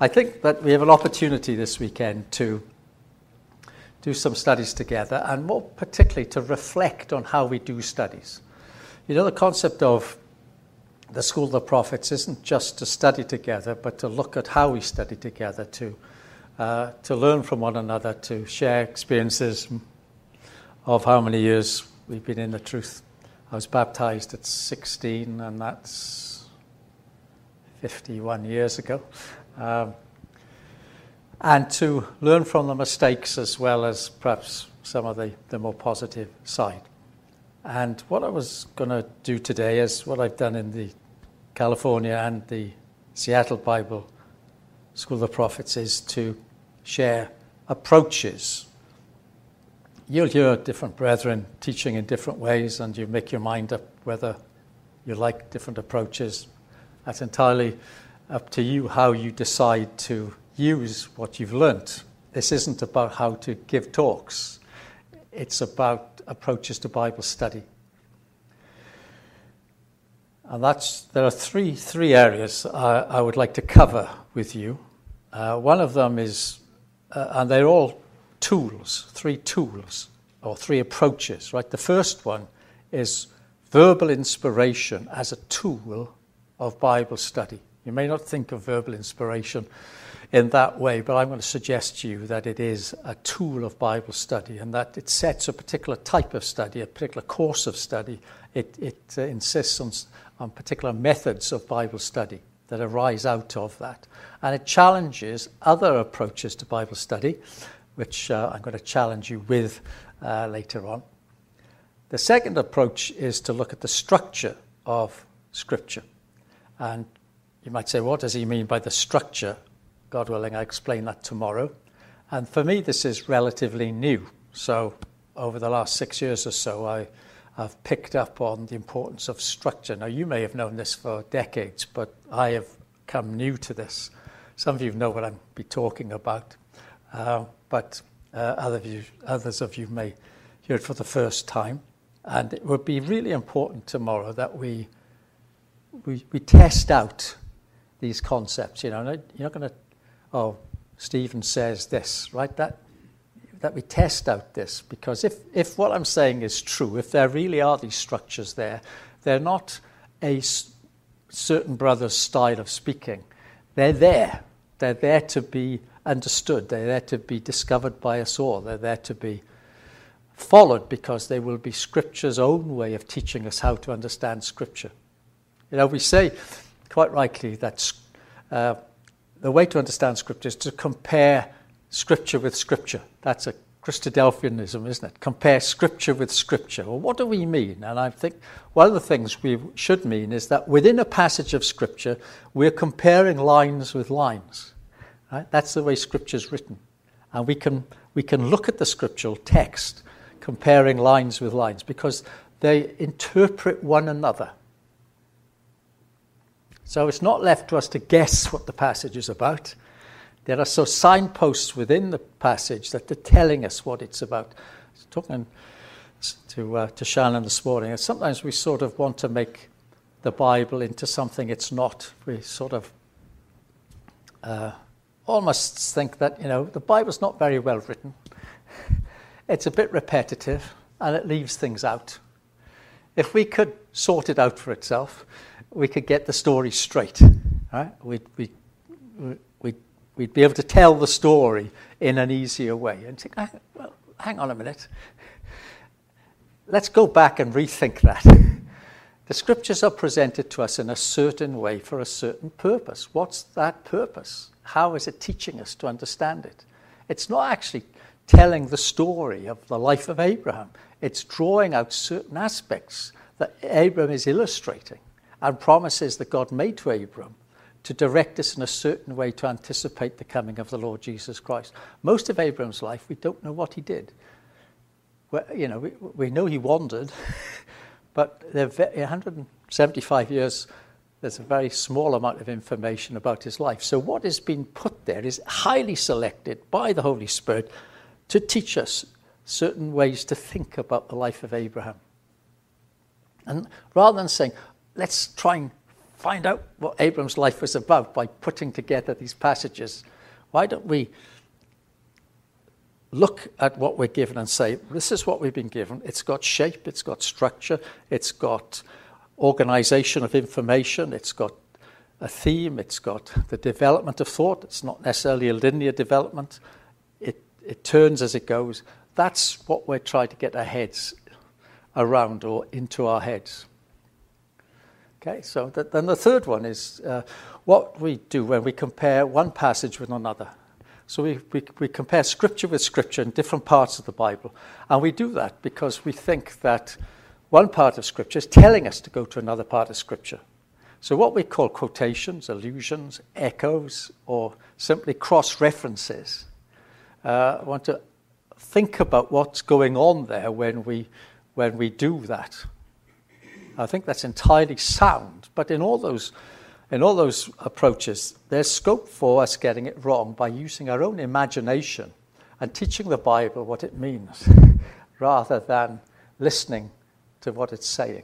I think that we have an opportunity this weekend to do some studies together and more particularly to reflect on how we do studies. You know, the concept of the School of the Prophets isn't just to study together, but to look at how we study together, to, uh, to learn from one another, to share experiences of how many years we've been in the truth. I was baptized at 16, and that's 51 years ago. Um, and to learn from the mistakes as well as perhaps some of the, the more positive side. And what I was going to do today is what I've done in the California and the Seattle Bible School of the Prophets is to share approaches. You'll hear different brethren teaching in different ways, and you make your mind up whether you like different approaches. That's entirely up to you how you decide to use what you've learnt. This isn't about how to give talks, it's about approaches to Bible study. And that's, there are three, three areas I, I would like to cover with you. Uh, one of them is, uh, and they're all tools, three tools, or three approaches, right? The first one is verbal inspiration as a tool of Bible study. You may not think of verbal inspiration in that way, but I'm going to suggest to you that it is a tool of Bible study and that it sets a particular type of study, a particular course of study. It, it uh, insists on, on particular methods of Bible study that arise out of that. And it challenges other approaches to Bible study, which uh, I'm going to challenge you with uh, later on. The second approach is to look at the structure of Scripture. And you might say, what does he mean by the structure God willing, I explain that tomorrow. And for me, this is relatively new. So, over the last six years or so, I, have picked up on the importance of structure. Now, you may have known this for decades, but I have come new to this. Some of you know what I'm be talking about, uh, but uh, other of you, others of you may hear it for the first time. And it would be really important tomorrow that we, we, we test out these concepts. You know, you're not going to oh, Stephen says this, right? That, that we test out this, because if, if what I'm saying is true, if there really are these structures there, they're not a certain brother's style of speaking. They're there. They're there to be understood. They're there to be discovered by us all. They're there to be followed because they will be Scripture's own way of teaching us how to understand Scripture. You know, we say quite rightly that uh, the way to understand Scripture is to compare Scripture with Scripture. That's a Christadelphianism, isn't it? Compare Scripture with Scripture. Well, what do we mean? And I think one of the things we should mean is that within a passage of Scripture, we're comparing lines with lines. Right? That's the way Scripture is written. And we can, we can look at the scriptural text comparing lines with lines because they interpret one another. So it's not left to us to guess what the passage is about. There are so signposts within the passage that they're telling us what it's about. talking to, uh, to Shannon this morning, and sometimes we sort of want to make the Bible into something it's not. We sort of uh, almost think that, you know, the Bible's not very well written. It's a bit repetitive and it leaves things out. If we could sort it out for itself, we could get the story straight. Right? We'd, we'd, we'd, we'd be able to tell the story in an easier way. And think, ah, well, hang on a minute. Let's go back and rethink that. The scriptures are presented to us in a certain way for a certain purpose. What's that purpose? How is it teaching us to understand it? It's not actually telling the story of the life of Abraham, it's drawing out certain aspects that Abraham is illustrating and promises that God made to Abram to direct us in a certain way to anticipate the coming of the Lord Jesus Christ. Most of Abram's life, we don't know what he did. Well, you know, we, we know he wandered, but 175 years, there's a very small amount of information about his life. So what has been put there is highly selected by the Holy Spirit to teach us certain ways to think about the life of Abraham. And rather than saying, let's try and find out what Abram's life was about by putting together these passages. Why don't we look at what we're given and say, this is what we've been given. It's got shape, it's got structure, it's got organization of information, it's got a theme, it's got the development of thought. It's not necessarily a linear development, it, it turns as it goes. That's what we're trying to get our heads around or into our heads. Okay, so the, then the third one is uh, what we do when we compare one passage with another. So we, we, we compare scripture with scripture in different parts of the Bible. And we do that because we think that one part of scripture is telling us to go to another part of scripture. So, what we call quotations, allusions, echoes, or simply cross references, uh, I want to think about what's going on there when we, when we do that. I think that's entirely sound, but in all those in all those approaches, there's scope for us getting it wrong by using our own imagination and teaching the Bible what it means rather than listening to what it's saying.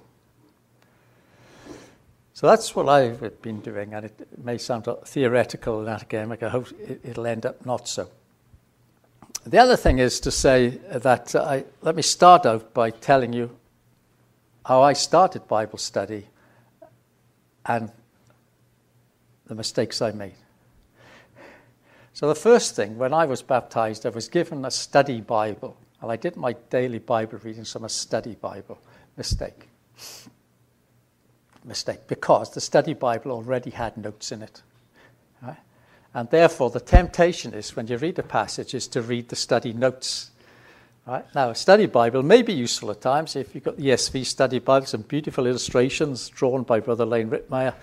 So that's what I've been doing, and it may sound theoretical and academic. I hope it'll end up not so. The other thing is to say that I, let me start out by telling you how I started Bible study and the mistakes I made. So, the first thing, when I was baptized, I was given a study Bible, and I did my daily Bible readings from a study Bible. Mistake. Mistake, because the study Bible already had notes in it. Right? And therefore, the temptation is when you read a passage is to read the study notes. Right? Now, a study Bible may be useful at times. If you've got the ESV study Bible, some beautiful illustrations drawn by Brother Leen Ritmeyer.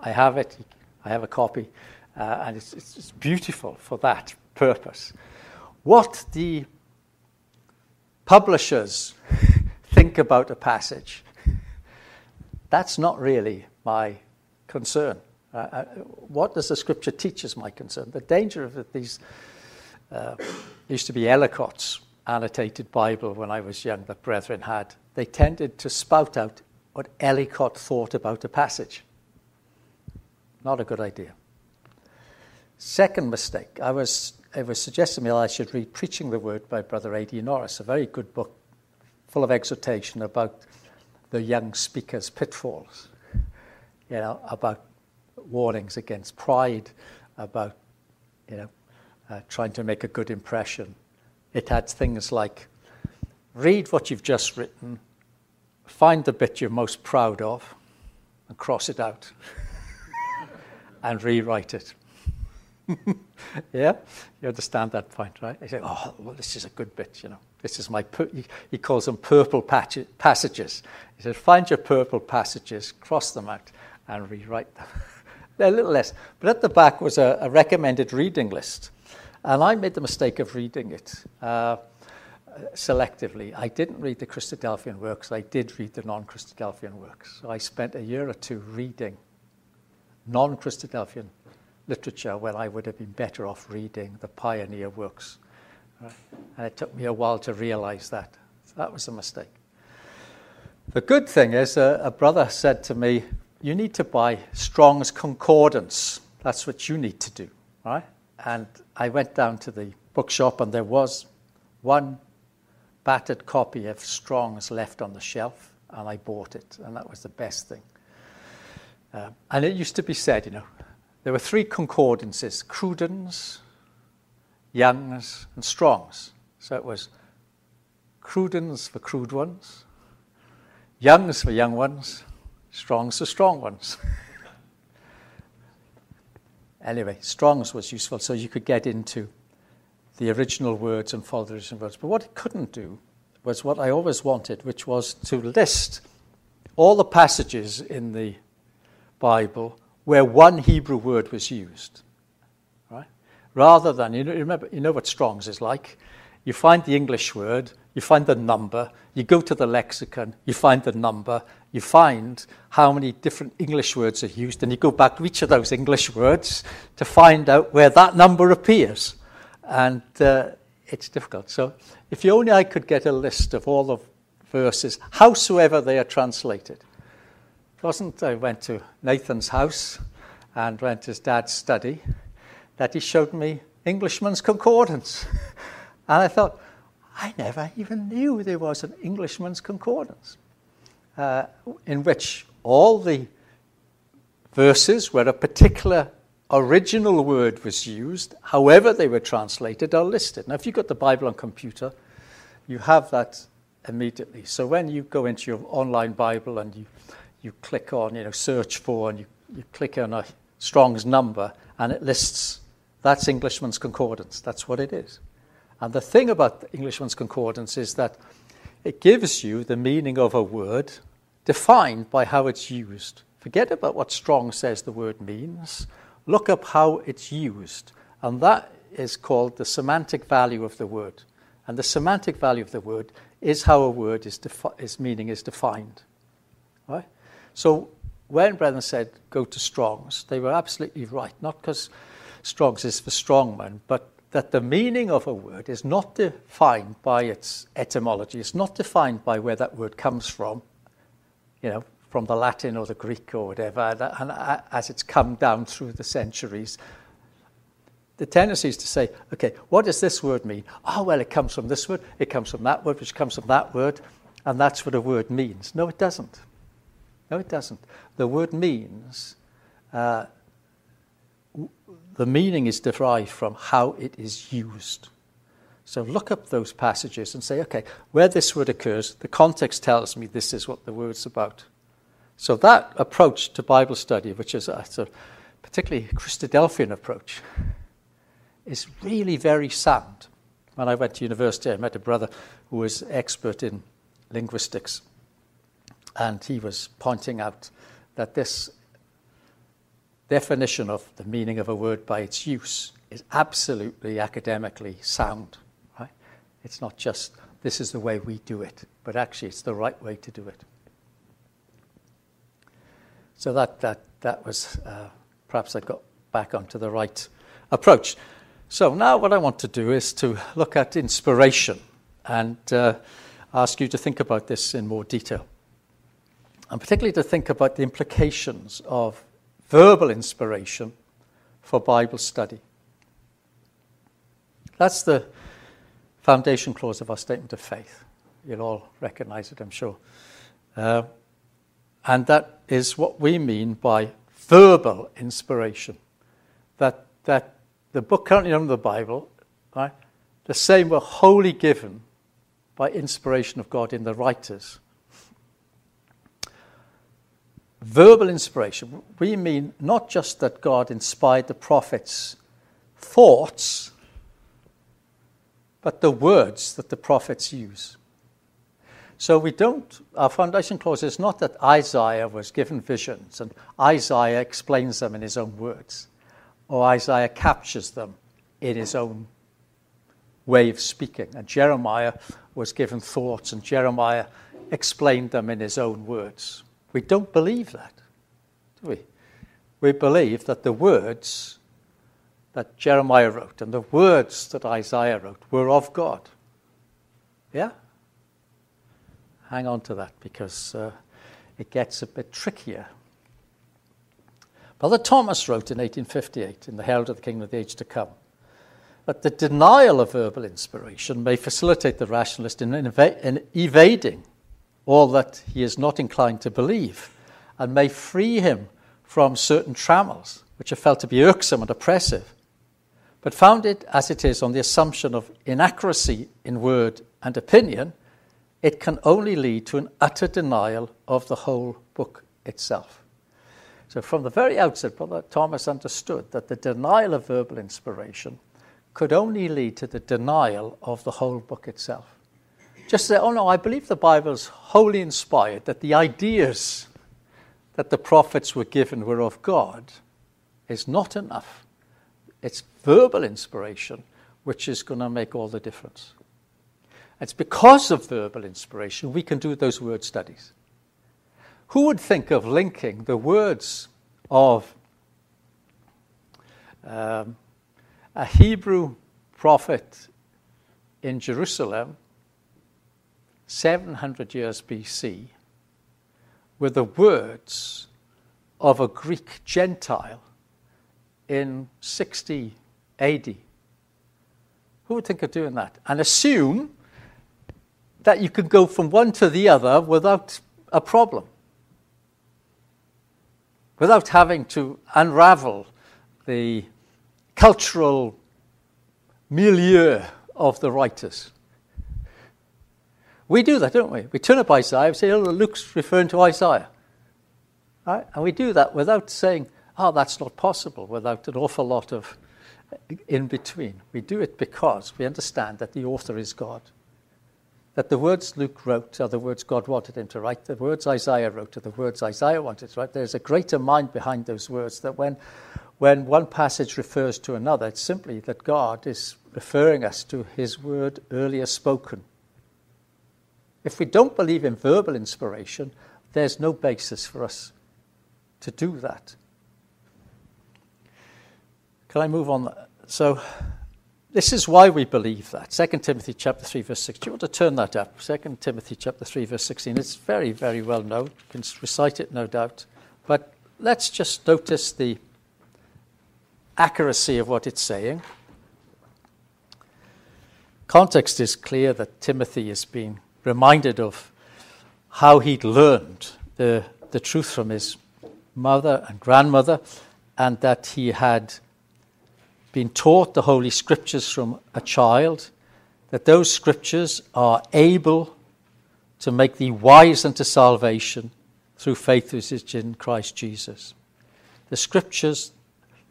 I have it. I have a copy. Uh, and it's, it's beautiful for that purpose. What the publishers think about a passage, that's not really my concern. Uh, uh, what does the scripture teach is my concern. The danger of these uh, used to be Ellicott's annotated Bible when I was young that brethren had. They tended to spout out what Ellicott thought about a passage. Not a good idea. Second mistake, I was, it was suggested to me I should read Preaching the Word by Brother A.D. Norris, a very good book full of exhortation about the young speaker's pitfalls, you know, about warnings against pride, about, you know, uh, trying to make a good impression. It had things like read what you've just written, find the bit you're most proud of, and cross it out, and rewrite it. yeah, you understand that point, right? You say, oh, well, this is a good bit, you know. This is my, he calls them purple passages. He says, find your purple passages, cross them out, and rewrite them. They're a little less. But at the back was a, a, recommended reading list. And I made the mistake of reading it uh, selectively. I didn't read the Christadelphian works, I did read the non Christadelphian works. So I spent a year or two reading non Christadelphian literature when I would have been better off reading the pioneer works. Right? And it took me a while to realize that. So that was a mistake. The good thing is, uh, a brother said to me, You need to buy Strong's Concordance. That's what you need to do. Right? And I went down to the bookshop, and there was one battered copy of Strong's left on the shelf, and I bought it, and that was the best thing. Um, and it used to be said, you know, there were three concordances Cruden's, Young's, and Strong's. So it was Cruden's for crude ones, Young's for young ones, Strong's for strong ones. anyway, Strong's was useful so you could get into the original words and follow the original words. But what it couldn't do was what I always wanted, which was to list all the passages in the Bible where one Hebrew word was used. Right? Rather than, you know, remember, you know what Strong's is like. You find the English word, you find the number, you go to the lexicon, you find the number, you find how many different English words are used, and you go back to each of those English words to find out where that number appears. And uh, it's difficult. So if only I could get a list of all the verses, howsoever they are translated, It wasn't I went to Nathan's house and went to his dad's study that he showed me Englishman's Concordance. and I thought, I never even knew there was an Englishman's Concordance uh, in which all the verses where a particular original word was used, however they were translated, are listed. Now, if you've got the Bible on computer, you have that immediately. So when you go into your online Bible and you, you click on, you know, search for, and you, you click on a Strong's number, and it lists that's Englishman's Concordance. That's what it is. And the thing about the Englishman's Concordance is that it gives you the meaning of a word defined by how it's used. Forget about what Strong says the word means. Look up how it's used. And that is called the semantic value of the word. And the semantic value of the word is how a word is defi- meaning is defined. Right? So when brethren said go to Strong's, they were absolutely right. Not because Strong's is for strong men, but that the meaning of a word is not defined by its etymology. It's not defined by where that word comes from, you know, from the Latin or the Greek or whatever, and as it's come down through the centuries. The tendency is to say, okay, what does this word mean? Oh, well, it comes from this word, it comes from that word, which comes from that word, and that's what a word means. No, it doesn't. No, it doesn't. The word means, uh, the meaning is derived from how it is used. So look up those passages and say, okay, where this word occurs, the context tells me this is what the word's about. So that approach to Bible study, which is a, particularly Christadelphian approach, is really very sound. When I went to university, I met a brother who was expert in linguistics, and he was pointing out that this definition of the meaning of a word by its use is absolutely academically sound. Right? It's not just this is the way we do it, but actually it's the right way to do it. So that, that, that was uh, perhaps I got back onto the right approach. So now what I want to do is to look at inspiration and uh, ask you to think about this in more detail. And particularly to think about the implications of verbal inspiration for Bible study. That's the foundation clause of our statement of faith. You'll all recognize it, I'm sure. Uh, and that is what we mean by verbal inspiration. That, that the book currently as the Bible, right, the same were wholly given by inspiration of God in the writers. Verbal inspiration, we mean not just that God inspired the prophets' thoughts, but the words that the prophets use. So we don't, our foundation clause is not that Isaiah was given visions and Isaiah explains them in his own words, or Isaiah captures them in his own way of speaking. And Jeremiah was given thoughts and Jeremiah explained them in his own words. We don't believe that, do we? We believe that the words that Jeremiah wrote and the words that Isaiah wrote were of God. Yeah? hang on to that because uh, it gets a bit trickier. Brother Thomas wrote in 1858 in The Herald of the Kingdom of the Age to Come that the denial of verbal inspiration may facilitate the rationalist in, in evading all that he is not inclined to believe and may free him from certain trammels which are felt to be irksome and oppressive, but founded as it is on the assumption of inaccuracy in word and opinion it can only lead to an utter denial of the whole book itself. So, from the very outset, Brother Thomas understood that the denial of verbal inspiration could only lead to the denial of the whole book itself. Just say, oh no, I believe the Bible is wholly inspired, that the ideas that the prophets were given were of God, is not enough. It's verbal inspiration which is going to make all the difference. It's because of verbal inspiration we can do those word studies. Who would think of linking the words of um, a Hebrew prophet in Jerusalem, 700 years BC, were the words of a Greek Gentile in 60 AD. Who would think of doing that? And assume that you could go from one to the other without a problem, without having to unravel the cultural milieu of the writers. We do that, don't we? We turn up Isaiah, we say, oh, Luke's referring to Isaiah. Right? And we do that without saying, oh, that's not possible, without an awful lot of in between. We do it because we understand that the author is God. That the words Luke wrote are the words God wanted him to write. The words Isaiah wrote are the words Isaiah wanted to write. There's a greater mind behind those words that when, when one passage refers to another, it's simply that God is referring us to his word earlier spoken. If we don't believe in verbal inspiration, there's no basis for us to do that. Can I move on? So, this is why we believe that. 2 Timothy chapter 3, verse 6. Do you want to turn that up? 2 Timothy chapter 3, verse 16. It's very, very well known. You can recite it, no doubt. But let's just notice the accuracy of what it's saying. Context is clear that Timothy is being reminded of how he'd learned the, the truth from his mother and grandmother, and that he had been taught the Holy Scriptures from a child, that those Scriptures are able to make thee wise unto salvation through faith which is in Christ Jesus. The Scriptures,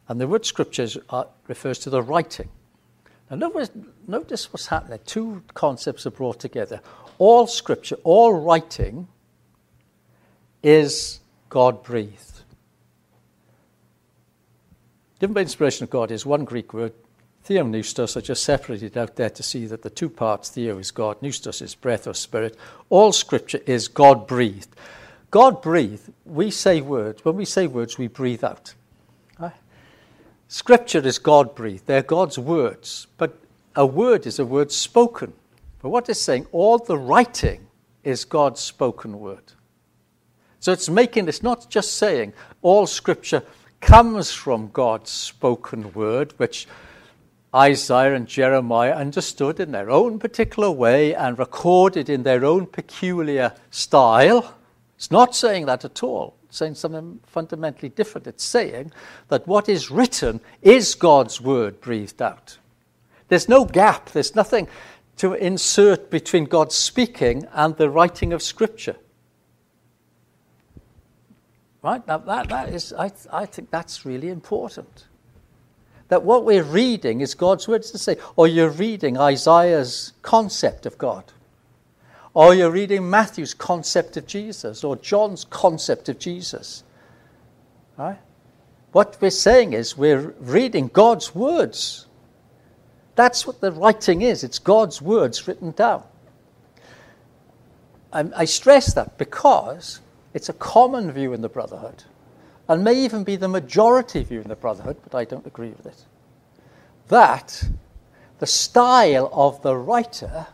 and the word Scriptures are, refers to the writing. Now, notice, notice what's happening. Two concepts are brought together. All Scripture, all writing, is God breathed. Given by inspiration of God is one Greek word, theopneustos. I just separated out there to see that the two parts, theo is God, pneustos is breath or spirit. All scripture is God breathed. God breathed, we say words. When we say words, we breathe out. Right? Scripture is God breathed. They're God's words. But a word is a word spoken. But what it's saying, all the writing is God's spoken word. So it's making, it's not just saying all scripture comes from God's spoken word, which Isaiah and Jeremiah understood in their own particular way and recorded in their own peculiar style. It's not saying that at all. It's saying something fundamentally different. It's saying that what is written is God's word breathed out. There's no gap, there's nothing to insert between God speaking and the writing of Scripture. Right? Now, that, that is, I, I think that's really important. That what we're reading is God's words to say, or you're reading Isaiah's concept of God, or you're reading Matthew's concept of Jesus, or John's concept of Jesus. Right? What we're saying is we're reading God's words. That's what the writing is. It's God's words written down. I, I stress that because it's a common view in the Brotherhood, and may even be the majority view in the Brotherhood, but I don't agree with it, that the style of the writer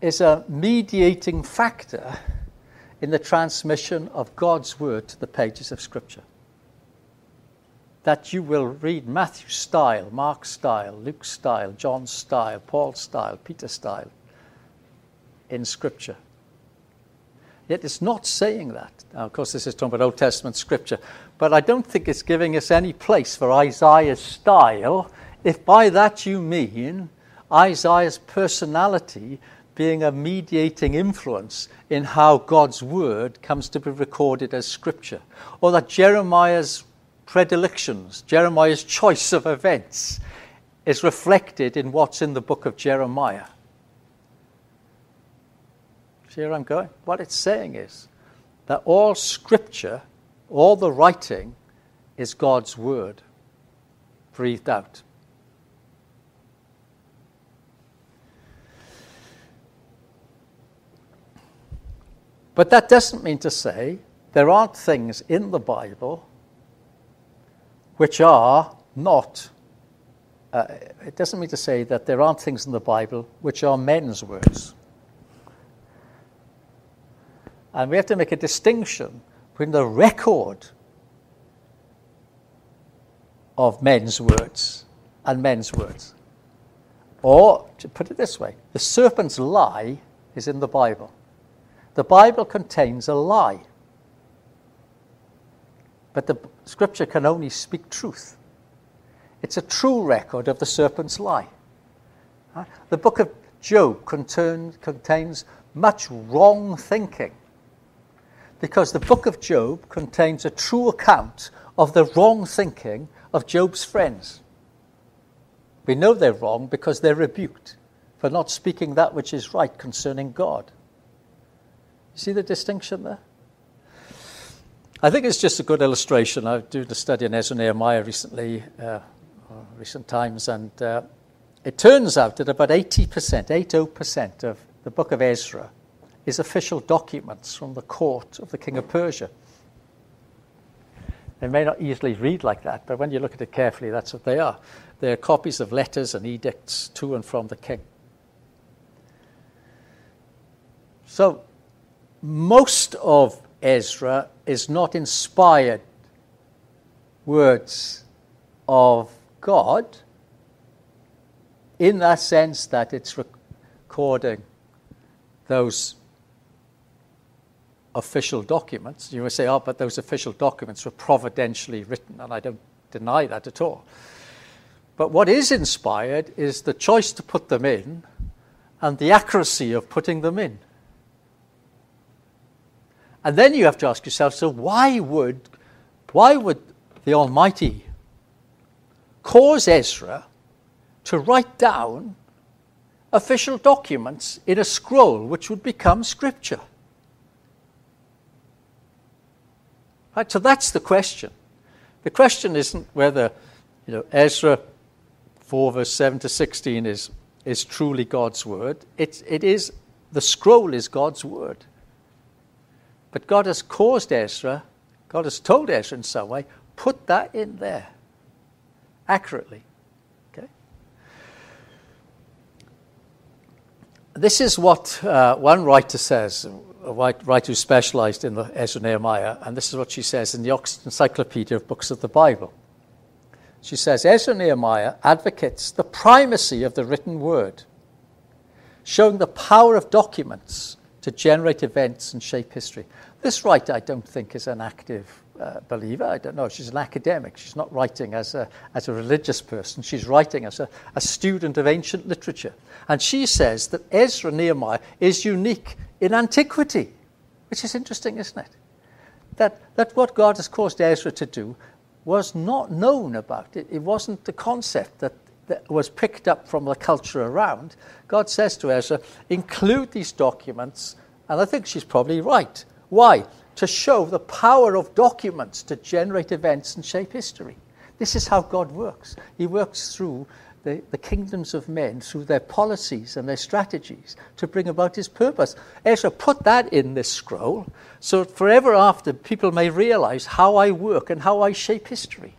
is a mediating factor in the transmission of God's word to the pages of Scripture. That you will read Matthew's style, Mark's style, Luke's style, John's style, Paul's style, Peter's style in Scripture. Yet it's not saying that. Now, of course, this is talking about Old Testament scripture, but I don't think it's giving us any place for Isaiah's style, if by that you mean Isaiah's personality being a mediating influence in how God's word comes to be recorded as scripture, or that Jeremiah's predilections, Jeremiah's choice of events, is reflected in what's in the book of Jeremiah. See where I'm going? What it's saying is that all scripture, all the writing, is God's word breathed out. But that doesn't mean to say there aren't things in the Bible which are not. Uh, it doesn't mean to say that there aren't things in the Bible which are men's words. And we have to make a distinction between the record of men's words and men's words. Or, to put it this way, the serpent's lie is in the Bible. The Bible contains a lie. But the scripture can only speak truth. It's a true record of the serpent's lie. The book of Job contains much wrong thinking because the book of Job contains a true account of the wrong thinking of Job's friends. We know they're wrong because they're rebuked for not speaking that which is right concerning God. You See the distinction there? I think it's just a good illustration. I did a study on Ezra and Nehemiah recently, uh, recent times, and uh, it turns out that about 80%, 80% of the book of Ezra is official documents from the court of the king of Persia. They may not easily read like that, but when you look at it carefully, that's what they are. They're copies of letters and edicts to and from the king. So, most of Ezra is not inspired words of God in that sense that it's recording those official documents. You may say, oh, but those official documents were providentially written, and I don't deny that at all. But what is inspired is the choice to put them in and the accuracy of putting them in. And then you have to ask yourself so why would, why would the Almighty cause Ezra to write down official documents in a scroll which would become scripture? Right, so that's the question. The question isn't whether you know, Ezra 4, verse 7 to 16 is, is truly God's word. It, it is, the scroll is God's word. But God has caused Ezra, God has told Ezra in some way, put that in there accurately. Okay? This is what uh, one writer says, a writer who specialized in the Ezra Nehemiah, and this is what she says in the Oxford Encyclopedia of Books of the Bible. She says Ezra Nehemiah advocates the primacy of the written word, showing the power of documents to generate events and shape history. This writer, I don't think, is an active uh, believer. I don't know. She's an academic. She's not writing as a, as a religious person. She's writing as a, a student of ancient literature. And she says that Ezra Nehemiah is unique in antiquity, which is interesting, isn't it? That, that what God has caused Ezra to do was not known about. It, it wasn't the concept that, that was picked up from the culture around. God says to Ezra, include these documents, and I think she's probably right. Why? To show the power of documents to generate events and shape history. This is how God works. He works through the, the kingdoms of men, through their policies and their strategies to bring about his purpose. Ezra put that in this scroll so forever after people may realize how I work and how I shape history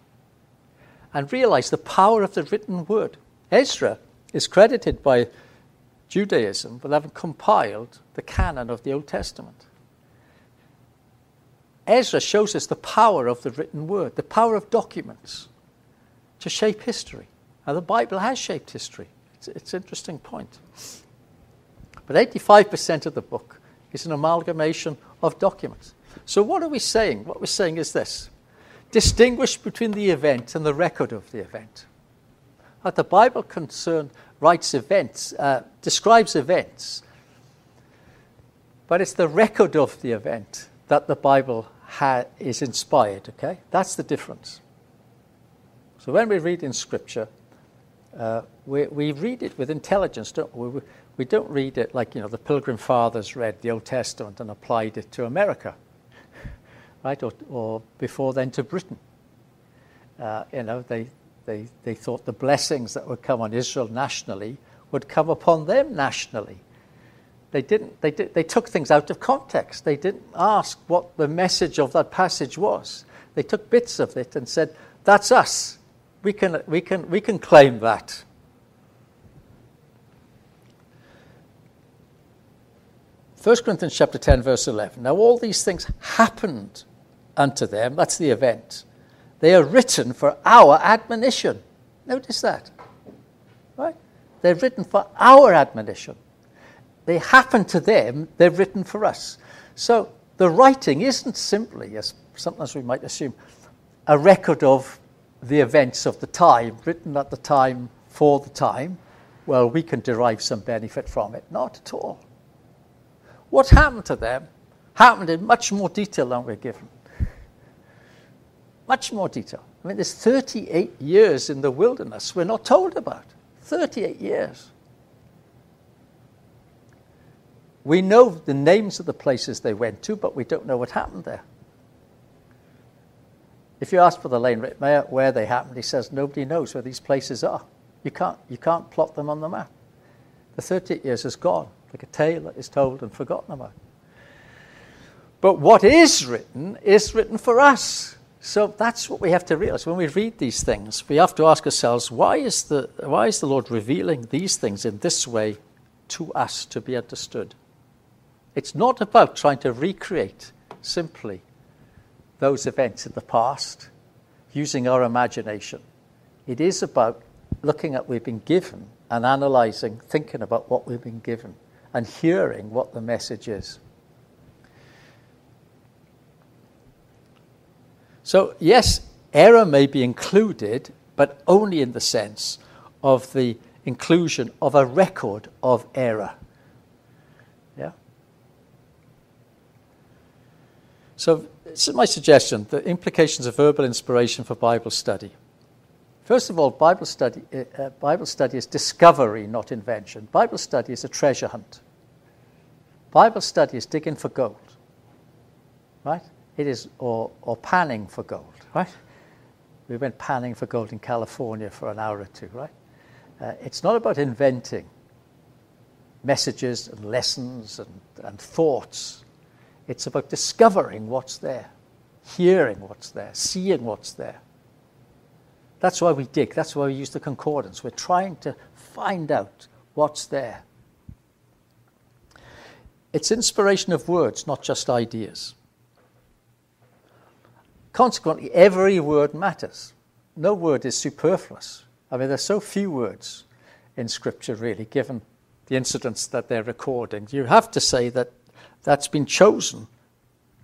and realize the power of the written word. Ezra is credited by Judaism with having compiled the canon of the Old Testament. Ezra shows us the power of the written word, the power of documents to shape history. Now, the Bible has shaped history. It's, it's an interesting point. But 85% of the book is an amalgamation of documents. So, what are we saying? What we're saying is this distinguish between the event and the record of the event. That the Bible concern writes events, uh, describes events, but it's the record of the event that the Bible ha- is inspired, okay? That's the difference. So when we read in Scripture, uh, we, we read it with intelligence, don't we? We don't read it like, you know, the Pilgrim Fathers read the Old Testament and applied it to America, right? Or, or before then to Britain. Uh, you know, they, they, they thought the blessings that would come on Israel nationally would come upon them nationally. They didn't. They, did, they took things out of context. They didn't ask what the message of that passage was. They took bits of it and said, "That's us. We can, we can, we can claim that." 1 Corinthians chapter 10, verse 11. Now, all these things happened unto them. That's the event. They are written for our admonition. Notice that. Right? They're written for our admonition. They happen to them, they're written for us. So the writing isn't simply, as sometimes we might assume, a record of the events of the time, written at the time for the time. Well, we can derive some benefit from it. Not at all. What happened to them happened in much more detail than we're given. Much more detail. I mean, there's 38 years in the wilderness we're not told about. 38 years. We know the names of the places they went to, but we don't know what happened there. If you ask for the Leen where they happened, he says nobody knows where these places are. You can't, you can't plot them on the map. The 38 years is gone, like a tale that is told and forgotten about. But what is written is written for us. So that's what we have to realize. When we read these things, we have to ask ourselves why is the, why is the Lord revealing these things in this way to us to be understood? It's not about trying to recreate simply those events in the past using our imagination. It is about looking at what we've been given and analysing, thinking about what we've been given and hearing what the message is. So, yes, error may be included, but only in the sense of the inclusion of a record of error. Yeah? So, this is my suggestion the implications of verbal inspiration for Bible study. First of all, Bible study, uh, uh, Bible study is discovery, not invention. Bible study is a treasure hunt. Bible study is digging for gold, right? It is, or, or panning for gold, right? We went panning for gold in California for an hour or two, right? Uh, it's not about inventing messages and lessons and, and thoughts it's about discovering what's there, hearing what's there, seeing what's there. That's why we dig. That's why we use the concordance. We're trying to find out what's there. It's inspiration of words, not just ideas. Consequently, every word matters. No word is superfluous. I mean, there's so few words in Scripture, really, given the incidents that they're recording. You have to say that that's been chosen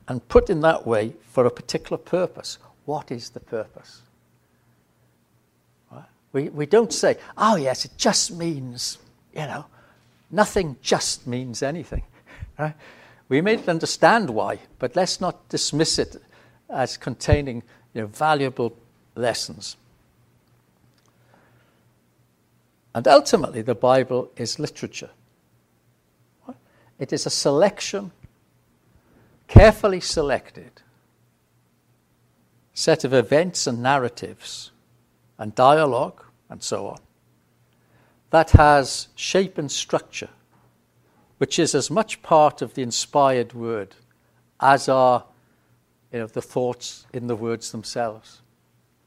and put in that way for a particular purpose. What is the purpose? We, we don't say, oh, yes, it just means, you know, nothing just means anything. Right? We may understand why, but let's not dismiss it as containing you know, valuable lessons. And ultimately, the Bible is literature. It is a selection, carefully selected, set of events and narratives and dialogue and so on that has shape and structure, which is as much part of the inspired word as are you know, the thoughts in the words themselves.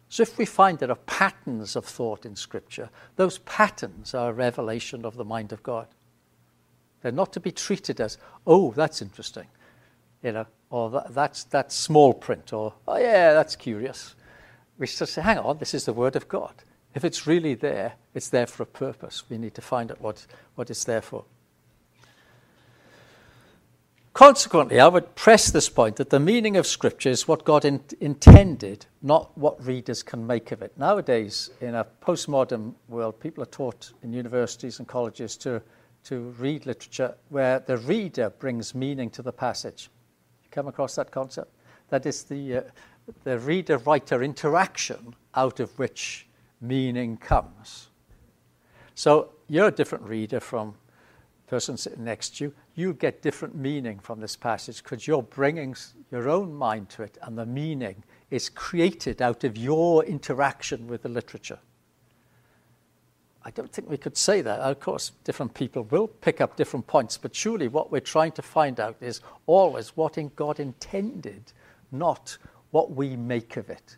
So if we find there are patterns of thought in Scripture, those patterns are a revelation of the mind of God. They're not to be treated as, oh, that's interesting, you know, or that, that's, that's small print, or, oh, yeah, that's curious. We should say, hang on, this is the Word of God. If it's really there, it's there for a purpose. We need to find out what, what it's there for. Consequently, I would press this point that the meaning of Scripture is what God in, intended, not what readers can make of it. Nowadays, in a postmodern world, people are taught in universities and colleges to to read literature where the reader brings meaning to the passage. You come across that concept? That is the, uh, the reader writer interaction out of which meaning comes. So you're a different reader from person sitting next to you. You get different meaning from this passage because you're bringing your own mind to it, and the meaning is created out of your interaction with the literature. I don't think we could say that. Of course, different people will pick up different points, but surely what we're trying to find out is always what in God intended, not what we make of it.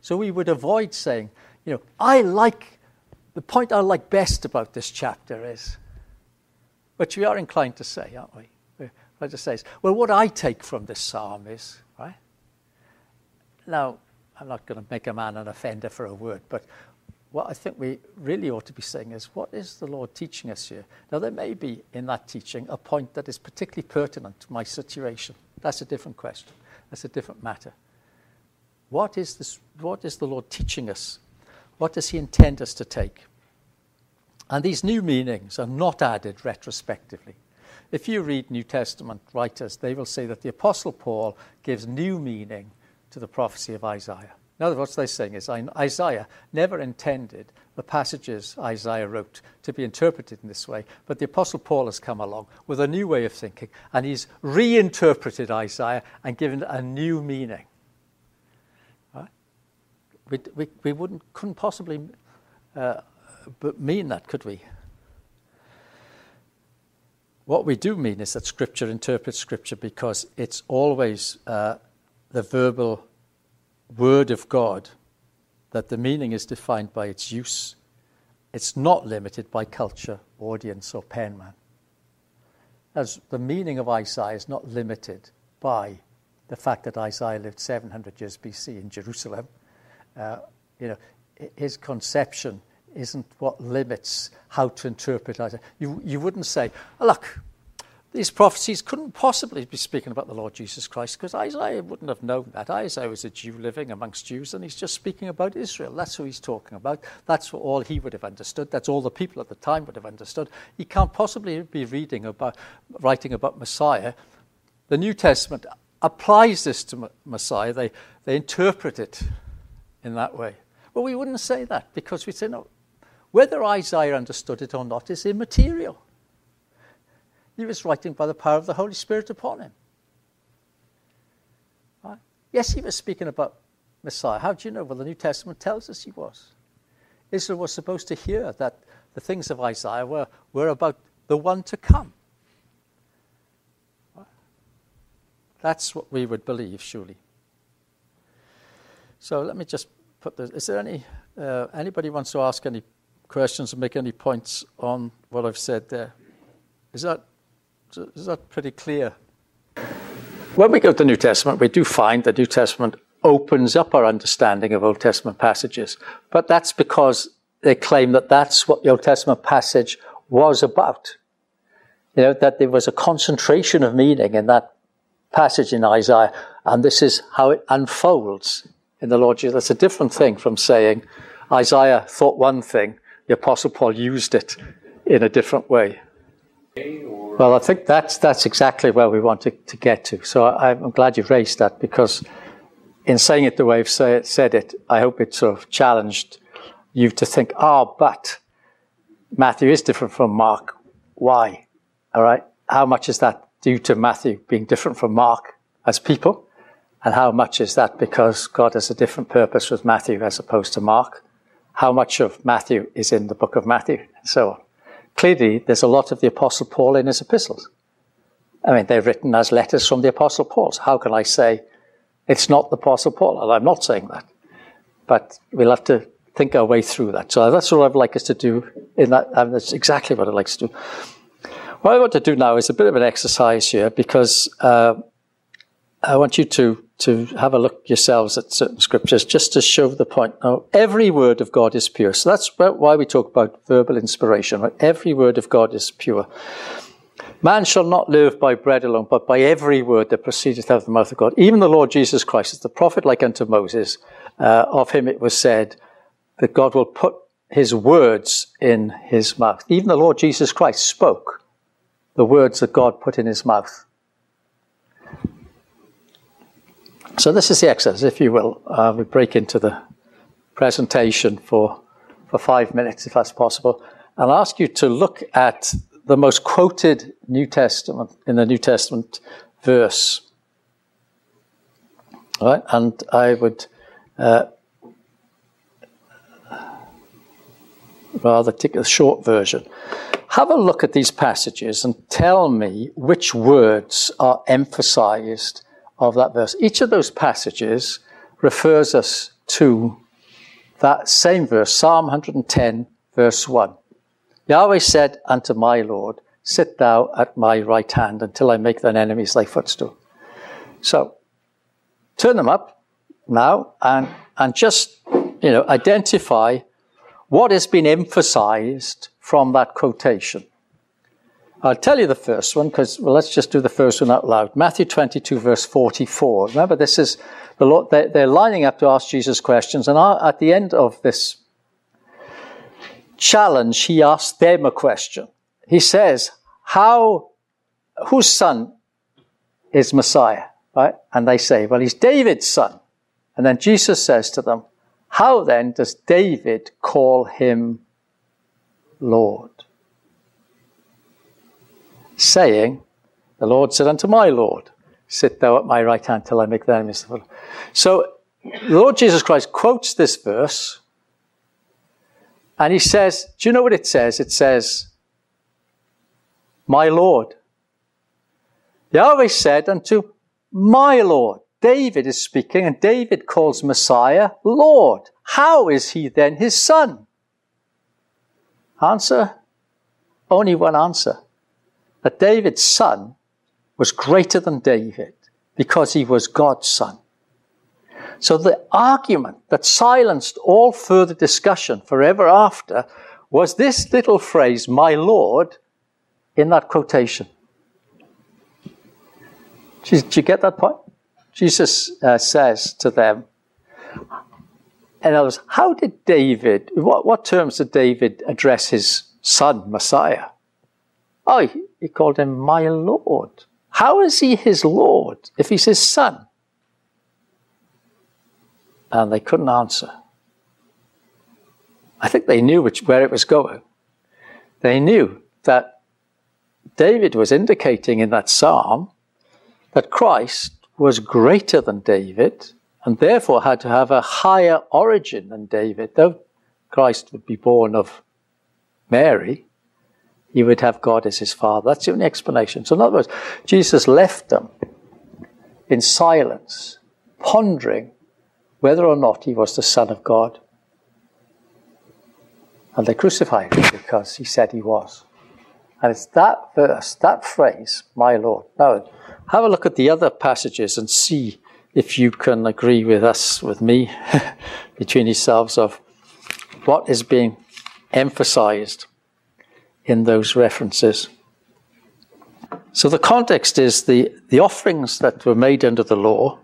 So we would avoid saying, you know, I like, the point I like best about this chapter is, which we are inclined to say, aren't we? I just say, well, what I take from this psalm is, right? Now, I'm not going to make a man an offender for a word, but what I think we really ought to be saying is, what is the Lord teaching us here? Now, there may be in that teaching a point that is particularly pertinent to my situation. That's a different question. That's a different matter. What is, this, what is the Lord teaching us? What does He intend us to take? And these new meanings are not added retrospectively. If you read New Testament writers, they will say that the Apostle Paul gives new meaning to the prophecy of Isaiah. In other words, what they're saying is Isaiah never intended the passages Isaiah wrote to be interpreted in this way, but the Apostle Paul has come along with a new way of thinking, and he's reinterpreted Isaiah and given a new meaning. Right? We, we, we wouldn't, couldn't possibly uh, mean that, could we? What we do mean is that Scripture interprets Scripture because it's always uh, the verbal word of God, that the meaning is defined by its use. It's not limited by culture, audience, or penman. As the meaning of Isaiah is not limited by the fact that Isaiah lived 700 years BC in Jerusalem. Uh, you know, his conception isn't what limits how to interpret Isaiah. You, you wouldn't say, oh, look, these prophecies couldn't possibly be speaking about the Lord Jesus Christ because Isaiah wouldn't have known that. Isaiah was a Jew living amongst Jews and he's just speaking about Israel. That's who he's talking about. That's all he would have understood. That's all the people at the time would have understood. He can't possibly be reading about, writing about Messiah. The New Testament applies this to Messiah. They, they interpret it in that way. Well, we wouldn't say that because we say, no, whether Isaiah understood it or not is immaterial. He was writing by the power of the Holy Spirit upon him. Right? Yes, he was speaking about Messiah. How do you know? Well, the New Testament tells us he was. Israel was supposed to hear that the things of Isaiah were, were about the one to come. That's what we would believe, surely. So let me just put this. Is there any uh, anybody wants to ask any questions or make any points on what I've said there? Is that is that pretty clear? When we go to the New Testament, we do find the New Testament opens up our understanding of Old Testament passages, but that's because they claim that that's what the Old Testament passage was about. You know, that there was a concentration of meaning in that passage in Isaiah, and this is how it unfolds in the Lord Jesus. That's a different thing from saying Isaiah thought one thing, the Apostle Paul used it in a different way. Well, I think that's that's exactly where we want to, to get to. So I, am glad you've raised that because in saying it the way say, said it, I hope it sort of challenged you to think, oh, but Matthew is different from Mark. Why? All right. How much is that due to Matthew being different from Mark as people? And how much is that because God has a different purpose with Matthew as opposed to Mark? How much of Matthew is in the book of Matthew? So clearly there's a lot of the Apostle Paul in his epistles. I mean, they're written as letters from the Apostle Paul. So how can I say it's not the Apostle Paul? And I'm not saying that. But we'll have to think our way through that. So that's what I'd like us to do in that. And that's exactly what I'd like to do. What I want to do now is a bit of an exercise here because uh, I want you to to have a look yourselves at certain scriptures just to show the point. Now, every word of God is pure. So that's why we talk about verbal inspiration. Right? Every word of God is pure. Man shall not live by bread alone, but by every word that proceedeth out of the mouth of God. Even the Lord Jesus Christ is the prophet like unto Moses. Uh, of him it was said that God will put his words in his mouth. Even the Lord Jesus Christ spoke the words that God put in his mouth. So this is the exercise, if you will. Uh, we break into the presentation for, for five minutes, if that's possible. And I'll ask you to look at the most quoted New Testament, in the New Testament verse. All right, and I would uh, rather take a short version. Have a look at these passages and tell me which words are emphasized of that verse. Each of those passages refers us to that same verse, Psalm 110, verse 1. Yahweh said unto my Lord, sit thou at my right hand until I make thine enemies thy footstool. So, turn them up now and, and just, you know, identify what has been emphasized from that quotation. I'll tell you the first one because well, let's just do the first one out loud. Matthew 22, verse 44. Remember, this is the Lord, they're lining up to ask Jesus questions, and at the end of this challenge, he asks them a question. He says, How, whose son is Messiah? Right? And they say, Well, he's David's son. And then Jesus says to them, How then does David call him Lord? Saying, The Lord said unto my Lord, Sit thou at my right hand till I make thy enemies. So the Lord Jesus Christ quotes this verse and he says, Do you know what it says? It says, My Lord. Yahweh said unto my Lord. David is speaking, and David calls Messiah Lord. How is he then his son? Answer? Only one answer. That David's son was greater than David because he was God's son. So the argument that silenced all further discussion forever after was this little phrase, my Lord, in that quotation. Did you get that point? Jesus uh, says to them, and I was, how did David, what, what terms did David address his son, Messiah? Oh, he, called him my Lord. How is he his Lord if he's his son? And they couldn't answer. I think they knew which, where it was going. They knew that David was indicating in that psalm that Christ was greater than David and therefore had to have a higher origin than David. Though Christ would be born of Mary, he would have God as his father. That's the only explanation. So, in other words, Jesus left them in silence, pondering whether or not he was the Son of God. And they crucified him because he said he was. And it's that verse, that phrase, my Lord. Now, have a look at the other passages and see if you can agree with us, with me, between yourselves of what is being emphasized in those references. So the context is the, the offerings that were made under the law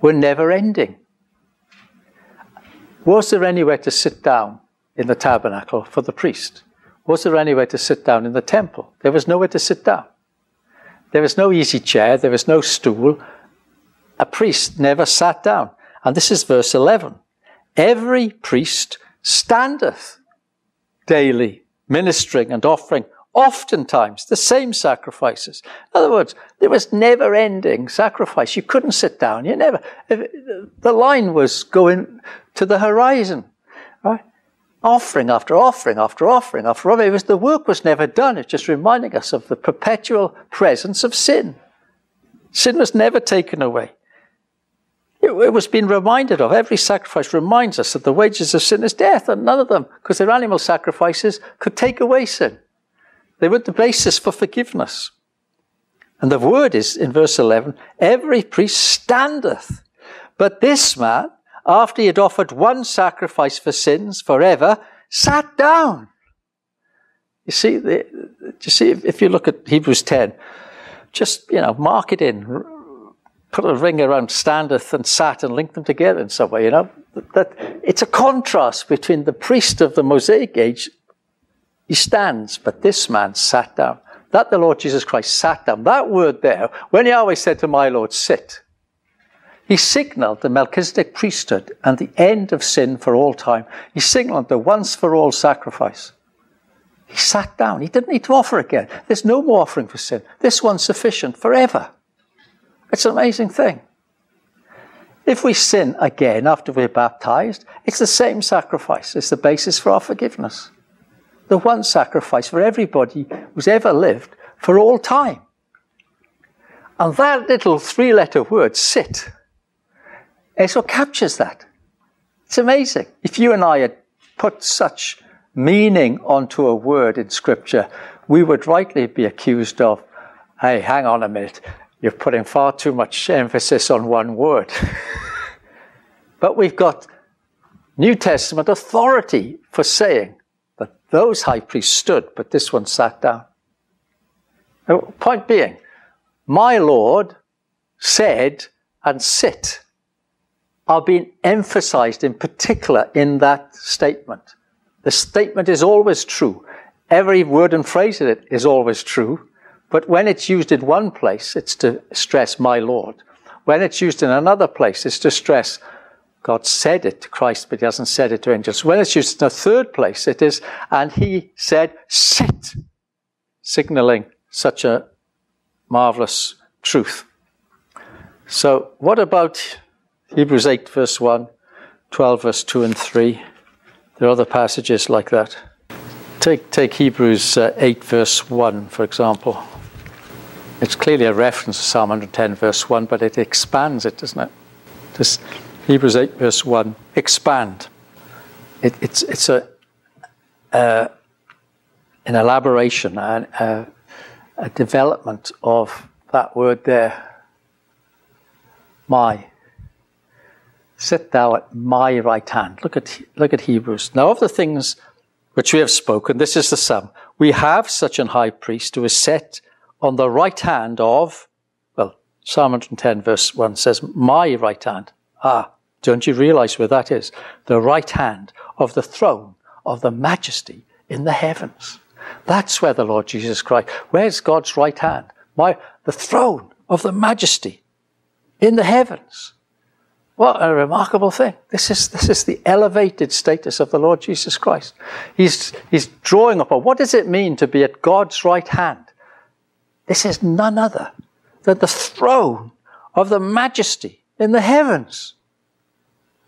were never ending. Was there anywhere to sit down in the tabernacle for the priest? Was there anywhere to sit down in the temple? There was nowhere to sit down. There was no easy chair, there was no stool. A priest never sat down. And this is verse 11. Every priest standeth daily ministering and offering oftentimes the same sacrifices. In other words, there was never ending sacrifice. You couldn't sit down. You never, the line was going to the horizon, right? Offering after offering after offering after offering. It was, the work was never done. It's just reminding us of the perpetual presence of sin. Sin was never taken away. It, it was being reminded of. Every sacrifice reminds us that the wages of sin is death, and none of them, because their animal sacrifices, could take away sin. They were the basis for forgiveness. And the word is in verse 11 every priest standeth. But this man, after he had offered one sacrifice for sins forever, sat down. You see, the, you see, if you look at Hebrews 10, just, you know, mark it in, put a ring around standeth and sat and link them together in some way, you know. That it's a contrast between the priest of the Mosaic age, he stands, but this man sat down. That the Lord Jesus Christ sat down. That word there, when Yahweh said to my Lord, sit, he signaled the Melchizedek priesthood and the end of sin for all time. He signaled the once for all sacrifice. He sat down. He didn't need to offer again. There's no more offering for sin. This one's sufficient forever. It's an amazing thing. If we sin again after we're baptized, it's the same sacrifice. It's the basis for our forgiveness. The one sacrifice for everybody who's ever lived for all time. And that little three letter word, sit, it what captures that. It's amazing. If you and I had put such meaning onto a word in Scripture, we would rightly be accused of, hey, hang on a minute, you're putting far too much emphasis on one word. but we've got New Testament authority for saying that those high priests stood, but this one sat down. Point being, my Lord said and sit are being emphasized in particular in that statement. The statement is always true. Every word and phrase in it is always true. But when it's used in one place, it's to stress my Lord. When it's used in another place, it's to stress God said it to Christ, but he hasn't said it to angels. When it's used in a third place, it is, and he said, sit, signaling such a marvelous truth. So, what about Hebrews 8, verse 1, 12, verse 2 and 3? There are other passages like that. Take, take Hebrews uh, 8, verse 1, for example. It's clearly a reference to Psalm 110, verse 1, but it expands it, doesn't it? This Hebrews 8, verse 1, expand. It, it's it's a, uh, an elaboration, a, a development of that word there, my. Sit thou at my right hand. Look at, look at Hebrews. Now, of the things which we have spoken, this is the sum. We have such an high priest who is set on the right hand of, well, Psalm 110, verse 1 says, my right hand. Ah, don't you realize where that is? The right hand of the throne of the majesty in the heavens. That's where the Lord Jesus Christ, where's God's right hand? My, the throne of the majesty in the heavens. What a remarkable thing. This is, this is the elevated status of the Lord Jesus Christ. He's, he's drawing upon what does it mean to be at God's right hand? This is none other than the throne of the majesty in the heavens.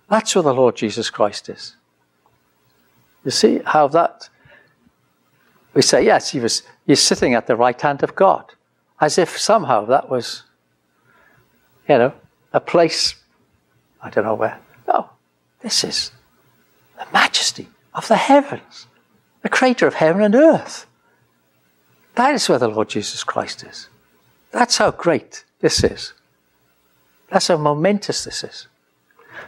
That's where the Lord Jesus Christ is. You see how that, we say, yes, he was, he's sitting at the right hand of God, as if somehow that was, you know, a place, I don't know where. No, this is the majesty of the heavens, the creator of heaven and earth. That is where the Lord Jesus Christ is. That's how great this is. That's how momentous this is.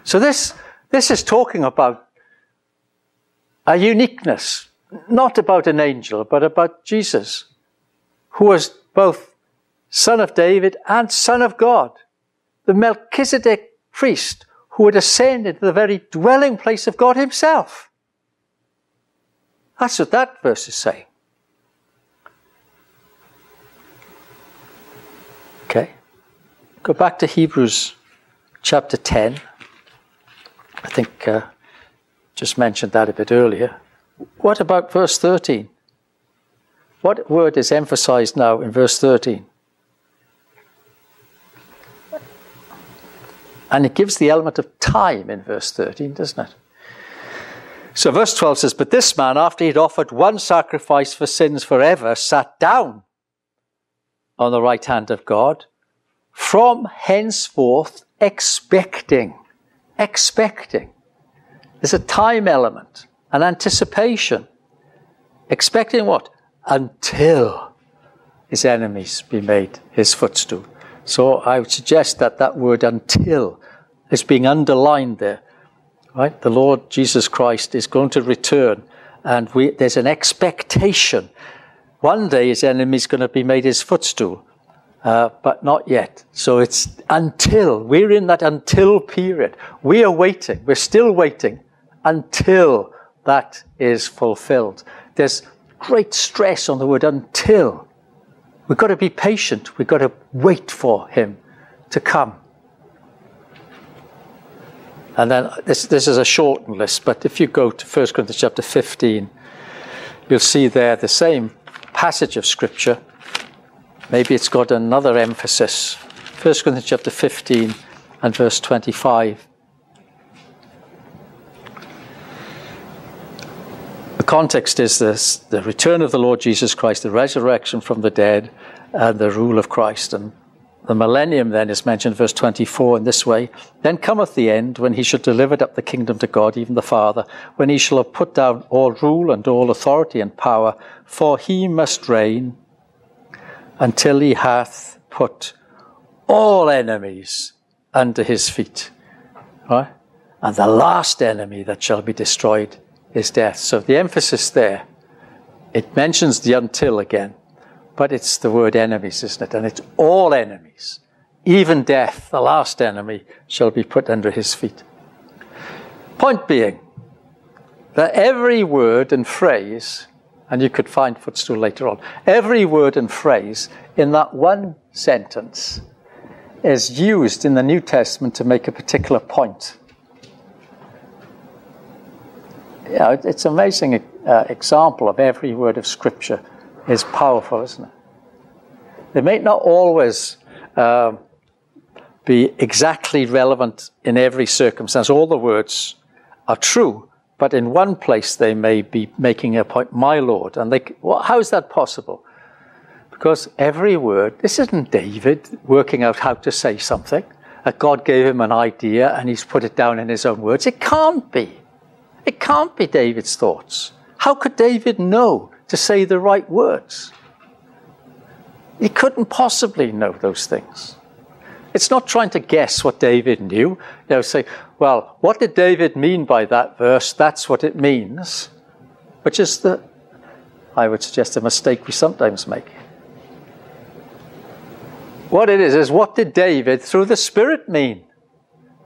So this, this is talking about a uniqueness, not about an angel, but about Jesus, who was both son of David and son of God, the Melchizedek priest who would ascend into the very dwelling place of God himself. That's what that verse is saying. Go back to Hebrews chapter 10. I think uh, just mentioned that a bit earlier. What about verse 13? What word is emphasized now in verse 13? And it gives the element of time in verse 13, doesn't it? So verse 12 says, But this man, after he had offered one sacrifice for sins forever, sat down on the right hand of God, from henceforth expecting expecting. There's a time element, an anticipation. Expecting what? Until his enemies be made his footstool. So I would suggest that that word until is being underlined there. Right? The Lord Jesus Christ is going to return, and we, there's an expectation. One day his enemy is going to be made his footstool uh, but not yet. So it's until, we're in that until period. We are waiting, we're still waiting until that is fulfilled. There's great stress on the word until. We've got to be patient, we've got to wait for Him to come. And then this, this is a shortened list, but if you go to 1 Corinthians chapter 15, you'll see there the same passage of Scripture Maybe it's got another emphasis. 1 Corinthians chapter 15 and verse 25. The context is this the return of the Lord Jesus Christ, the resurrection from the dead, and the rule of Christ. And the millennium then is mentioned, verse 24, in this way Then cometh the end, when he shall deliver up the kingdom to God, even the Father, when he shall have put down all rule and all authority and power, for he must reign until he hath put all enemies under his feet. Right? And the last enemy that shall be destroyed is death. So the emphasis there, it mentions the until again. But it's the word enemies, isn't it? And it's all enemies. Even death, the last enemy, shall be put under his feet. Point being that every word and phrase, and you could find footstool later on, every word and phrase in that one sentence is used in the New Testament to make a particular point. Yeah, it's an amazing uh, example of every word of Scripture is powerful, isn't it? They may not always uh, be exactly relevant in every circumstance. All the words are true, but in one place they may be making a point, my Lord. And they, well, how is that possible? Because every word, this isn't David working out how to say something. That God gave him an idea and he's put it down in his own words. It can't be. It can't be David's thoughts. How could David know to say the right words. He couldn't possibly know those things. It's not trying to guess what David knew. Know, say, well, what did David mean by that verse? That's what it means. Which is the, I would suggest, a mistake we sometimes make. What it is, is what did David, through the Spirit, mean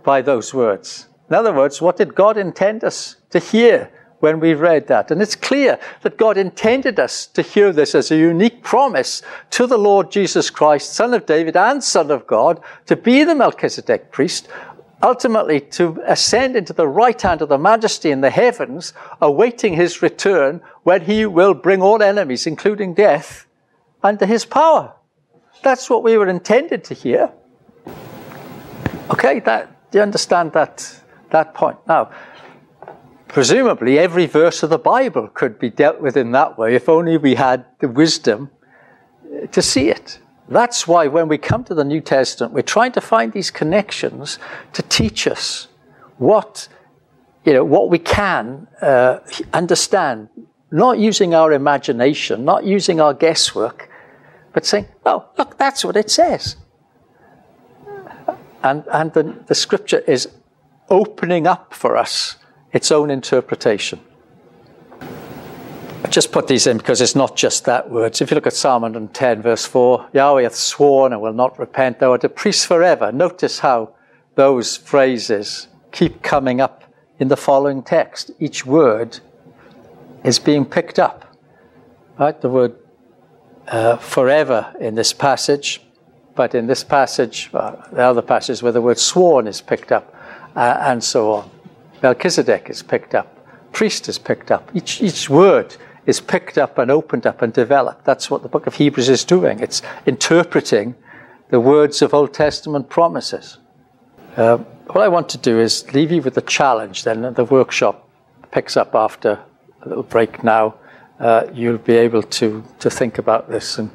by those words? In other words, what did God intend us to hear when we read that. And it's clear that God intended us to hear this as a unique promise to the Lord Jesus Christ, Son of David and Son of God, to be the Melchizedek priest, ultimately to ascend into the right hand of the majesty in the heavens, awaiting his return when he will bring all enemies, including death, under his power. That's what we were intended to hear. Okay, that, do you understand that, that point? Now, Presumably, every verse of the Bible could be dealt with in that way if only we had the wisdom uh, to see it. That's why when we come to the New Testament, we're trying to find these connections to teach us what, you know, what we can uh, understand, not using our imagination, not using our guesswork, but saying, oh, look, that's what it says. And, and the, the scripture is opening up for us its own interpretation. I just put these in because it's not just that word. If you look at Psalm 110, verse 4, Yahweh hath sworn and will not repent, thou art a priest forever. Notice how those phrases keep coming up in the following text. Each word is being picked up. Right? The word uh, forever in this passage, but in this passage, the other passage where the word sworn is picked up, uh, and so on. Melchizedek is picked up, priest is picked up. Each, each word is picked up and opened up and developed. That's what the book of Hebrews is doing. It's interpreting the words of Old Testament promises. Uh, what I want to do is leave you with a challenge then. The workshop picks up after a little break now. Uh, you'll be able to, to think about this and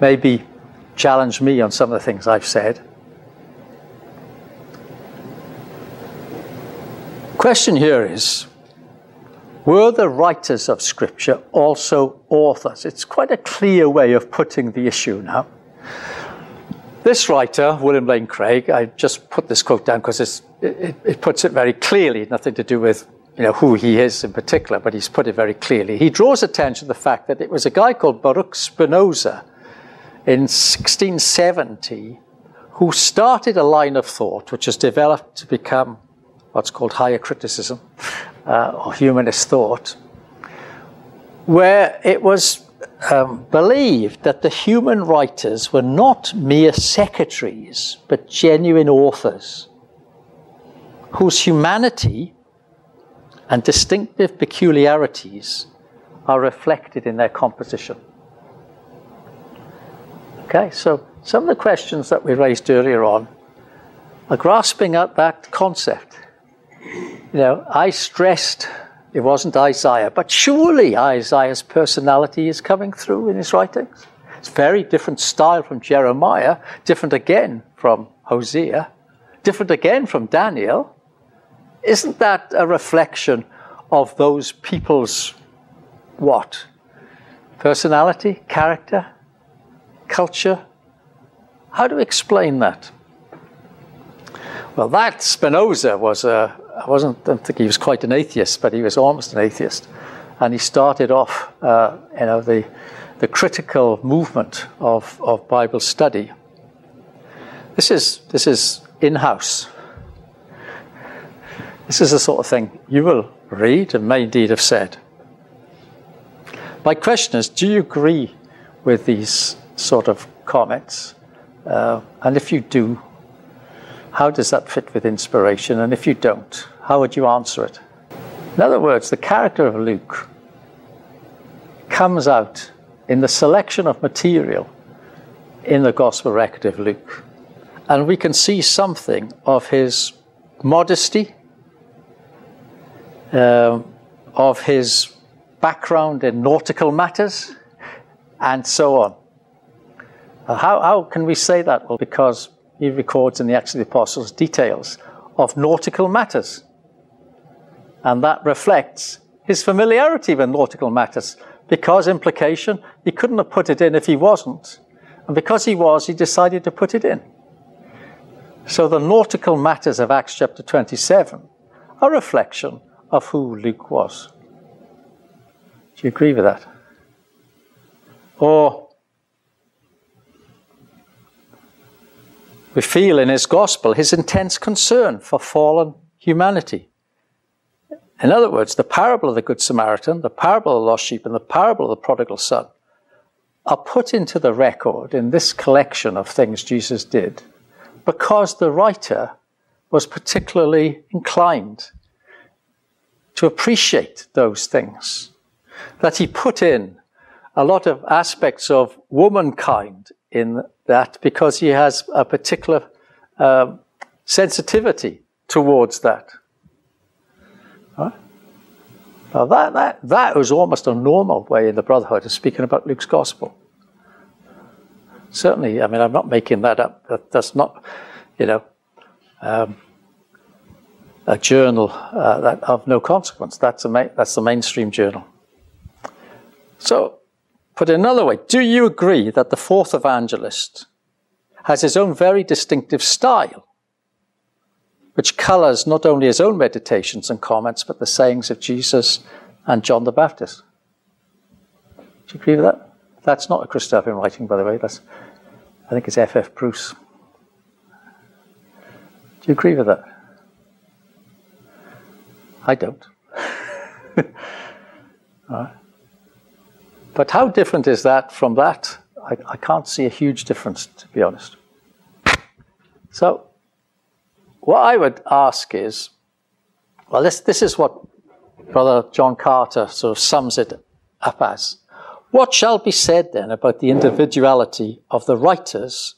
maybe challenge me on some of the things I've said. Question here is Were the writers of Scripture also authors? It's quite a clear way of putting the issue now. This writer, William Lane Craig, I just put this quote down because it, it puts it very clearly, nothing to do with you know, who he is in particular, but he's put it very clearly. He draws attention to the fact that it was a guy called Baruch Spinoza in 1670 who started a line of thought which has developed to become what's called higher criticism uh, or humanist thought, where it was um, believed that the human writers were not mere secretaries, but genuine authors whose humanity and distinctive peculiarities are reflected in their composition. Okay, so some of the questions that we raised earlier on are grasping at that concept. You know, I stressed it wasn't Isaiah, but surely Isaiah's personality is coming through in his writings. It's very different style from Jeremiah, different again from Hosea, different again from Daniel. Isn't that a reflection of those people's what? Personality, character, culture? How do we explain that? Well, that Spinoza was a, I wasn't, don't think he was quite an atheist, but he was almost an atheist. And he started off, uh, you know, the, the critical movement of, of Bible study. This is, this is in house. This is the sort of thing you will read and may indeed have said. My question is do you agree with these sort of comments? Uh, and if you do, how does that fit with inspiration? And if you don't, how would you answer it? In other words, the character of Luke comes out in the selection of material in the gospel record of Luke. And we can see something of his modesty, uh, of his background in nautical matters, and so on. How, how can we say that? Well, because he records in the Acts of the Apostles details of nautical matters. And that reflects his familiarity with nautical matters, because implication, he couldn't have put it in if he wasn't. And because he was, he decided to put it in. So the nautical matters of Acts chapter 27 are a reflection of who Luke was. Do you agree with that? Or we feel in his gospel his intense concern for fallen humanity. In other words, the parable of the Good Samaritan, the parable of the lost sheep, and the parable of the prodigal son are put into the record in this collection of things Jesus did because the writer was particularly inclined to appreciate those things. That he put in a lot of aspects of womankind in that because he has a particular uh, sensitivity towards that. Right? Now that, that, that was almost a normal way in the Brotherhood of speaking about Luke's Gospel. Certainly, I mean, I'm not making that up. That, that's not, you know, um, a journal uh, that of no consequence. That's, a ma- that's the mainstream journal. So, put another way, do you agree that the fourth evangelist has his own very distinctive style, which colors not only his own meditations and comments, but the sayings of Jesus and John the Baptist? Do you agree with that? That's not a Christadelphian writing, by the way. That's, I think it's F.F. F. Bruce. Do you agree with that? I don't. right. But how different is that from that? I, I can't see a huge difference, to be honest. So, what I would ask is well, this, this is what Brother John Carter sort of sums it up as. What shall be said then about the individuality of the writers?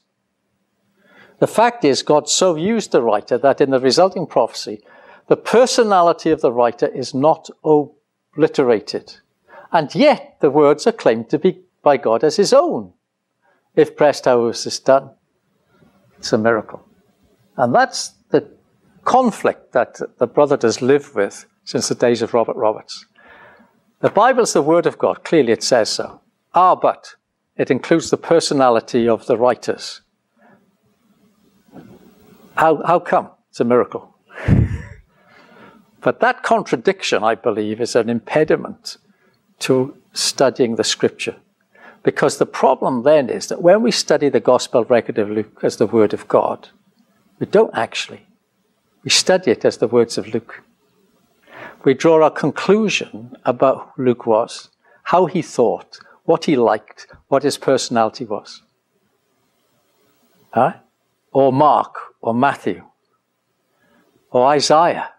The fact is, God so used the writer that in the resulting prophecy, the personality of the writer is not obliterated. And yet the words are claimed to be by God as his own. If pressed, how is this done? It's a miracle. And that's the conflict that the brother does live with since the days of Robert Roberts. The Bible is the Word of God. Clearly it says so. Ah, but it includes the personality of the writers. How, how come? It's a miracle. But that contradiction, I believe, is an impediment to studying the scripture. Because the problem then is that when we study the gospel record of Luke as the word of God, we don't actually. We study it as the words of Luke. We draw a conclusion about who Luke was, how he thought, what he liked, what his personality was. Huh? Or Mark, or Matthew, or Isaiah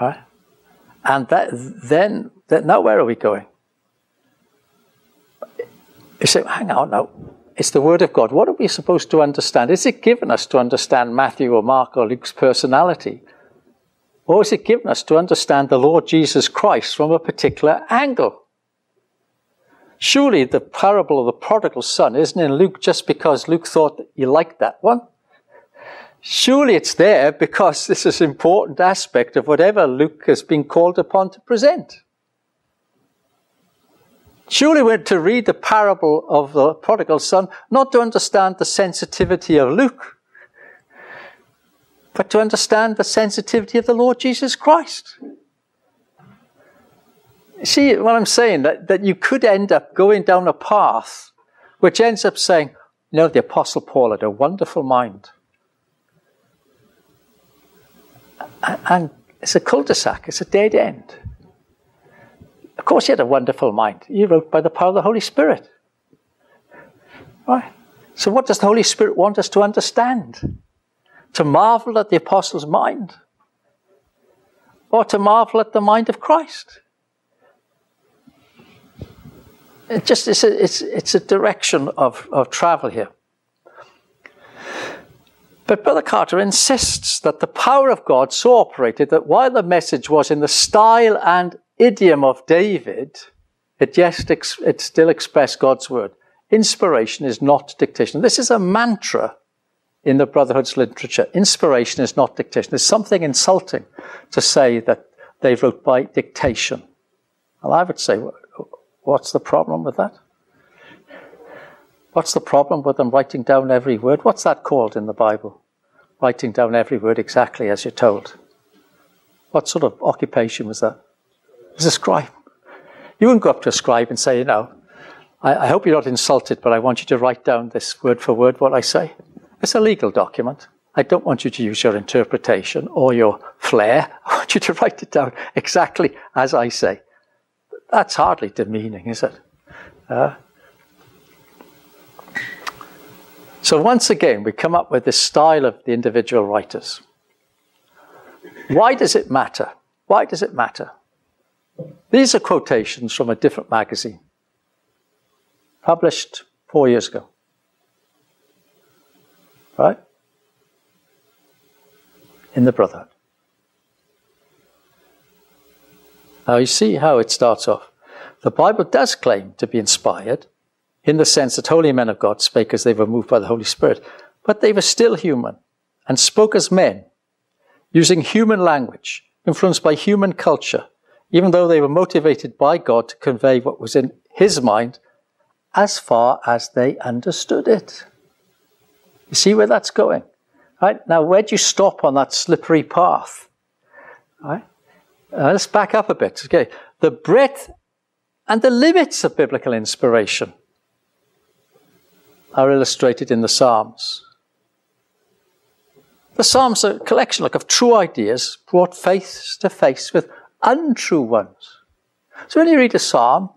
Right? And that, then, that, now where are we going? You say, hang on, no. It's the Word of God. What are we supposed to understand? Is it given us to understand Matthew or Mark or Luke's personality? Or is it given us to understand the Lord Jesus Christ from a particular angle? Surely the parable of the prodigal son isn't in Luke just because Luke thought you liked that one. Surely it's there because this is an important aspect of whatever Luke has been called upon to present. Surely we're to read the parable of the prodigal son not to understand the sensitivity of Luke, but to understand the sensitivity of the Lord Jesus Christ. See what I'm saying? That, that you could end up going down a path which ends up saying, you know, the Apostle Paul had a wonderful mind. And it's a cul de sac, it's a dead end. Of course, he had a wonderful mind. He wrote by the power of the Holy Spirit. Right? So, what does the Holy Spirit want us to understand? To marvel at the apostle's mind? Or to marvel at the mind of Christ? It just it's a, it's, it's a direction of, of travel here. But Brother Carter insists that the power of God so operated that while the message was in the style and idiom of David, it, it still expressed God's word. Inspiration is not dictation. This is a mantra in the Brotherhood's literature. Inspiration is not dictation. There's something insulting to say that they wrote by dictation. And I would say, what's the problem with that? What's the problem with them writing down every word? What's that called in the Bible? Writing down every word exactly as you're told. What sort of occupation was that? It's a scribe. You wouldn't go up to a scribe and say, you know, I, I hope you're not insulted, but I want you to write down this word for word what I say. It's a legal document. I don't want you to use your interpretation or your flair. I want you to write it down exactly as I say. That's hardly demeaning, is it? Uh, so once again, we come up with this style of the individual writers. Why does it matter? Why does it matter? These are quotations from a different magazine, published four years ago. Right? In the Brotherhood. Now you see how it starts off. The Bible does claim to be inspired in the sense that holy men of God spake as they were moved by the Holy Spirit, but they were still human and spoke as men, using human language, influenced by human culture, even though they were motivated by God to convey what was in His mind as far as they understood it. You see where that's going? Right? Now, where do you stop on that slippery path? Right? Uh, let's back up a bit. Okay. The breadth and the limits of biblical inspiration are illustrated in the Psalms. The Psalms are a collection like, of true ideas brought face to face with untrue ones. So when you read a Psalm,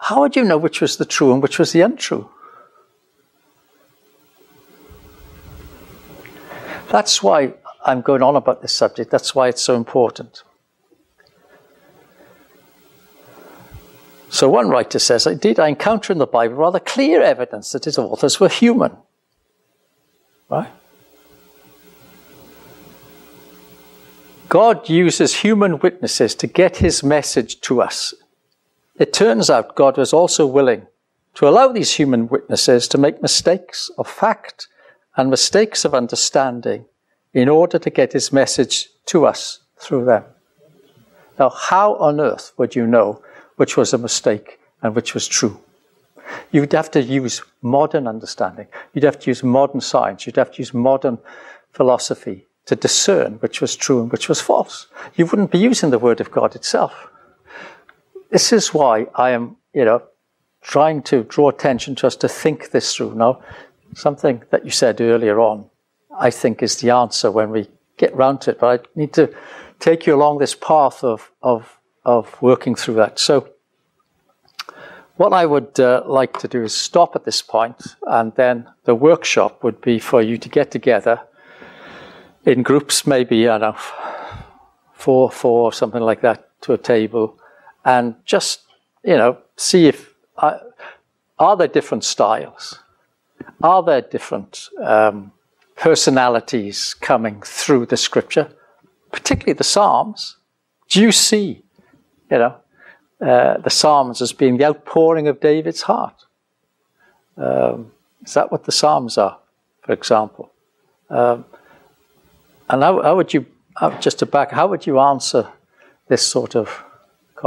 how would you know which was the true and which was the untrue? That's why I'm going on about this subject. That's why it's so important. So one writer says, Indeed, I encounter in the Bible rather clear evidence that its authors were human. Right? God uses human witnesses to get his message to us. It turns out God was also willing to allow these human witnesses to make mistakes of fact and mistakes of understanding in order to get his message to us through them. Now, how on earth would you know which was a mistake and which was true? You'd have to use modern understanding. You'd have to use modern science. You'd have to use modern philosophy to discern which was true and which was false. You wouldn't be using the Word of God itself. This is why I am, you know, trying to draw attention to us to think this through. Now, something that you said earlier on, I think is the answer when we get round to it, but I need to take you along this path of, of, of working through that. So, what I would uh, like to do is stop at this point, and then the workshop would be for you to get together in groups, maybe, I don't know, four, four, something like that, to a table, and just, you know, see if, uh, are there different styles? Are there different um, personalities coming through the scripture, particularly the Psalms? Do you see, you know, uh, the Psalms as being the outpouring of David's heart. Um, is that what the Psalms are, for example? Um, and how, how, would you, just to back, how would you answer this sort of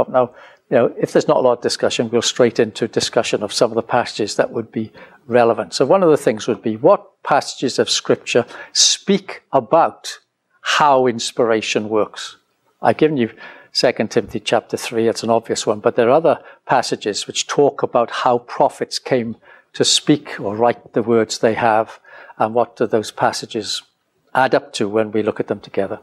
now? You know, if there's not a lot of discussion, we'll straight into discussion of some of the passages that would be relevant. So one of the things would be what passages of Scripture speak about how inspiration works. I've given you 2 Timothy chapter 3, it's an obvious one, but there are other passages which talk about how prophets came to speak or write the words they have and what do those passages add up to when we look at them together.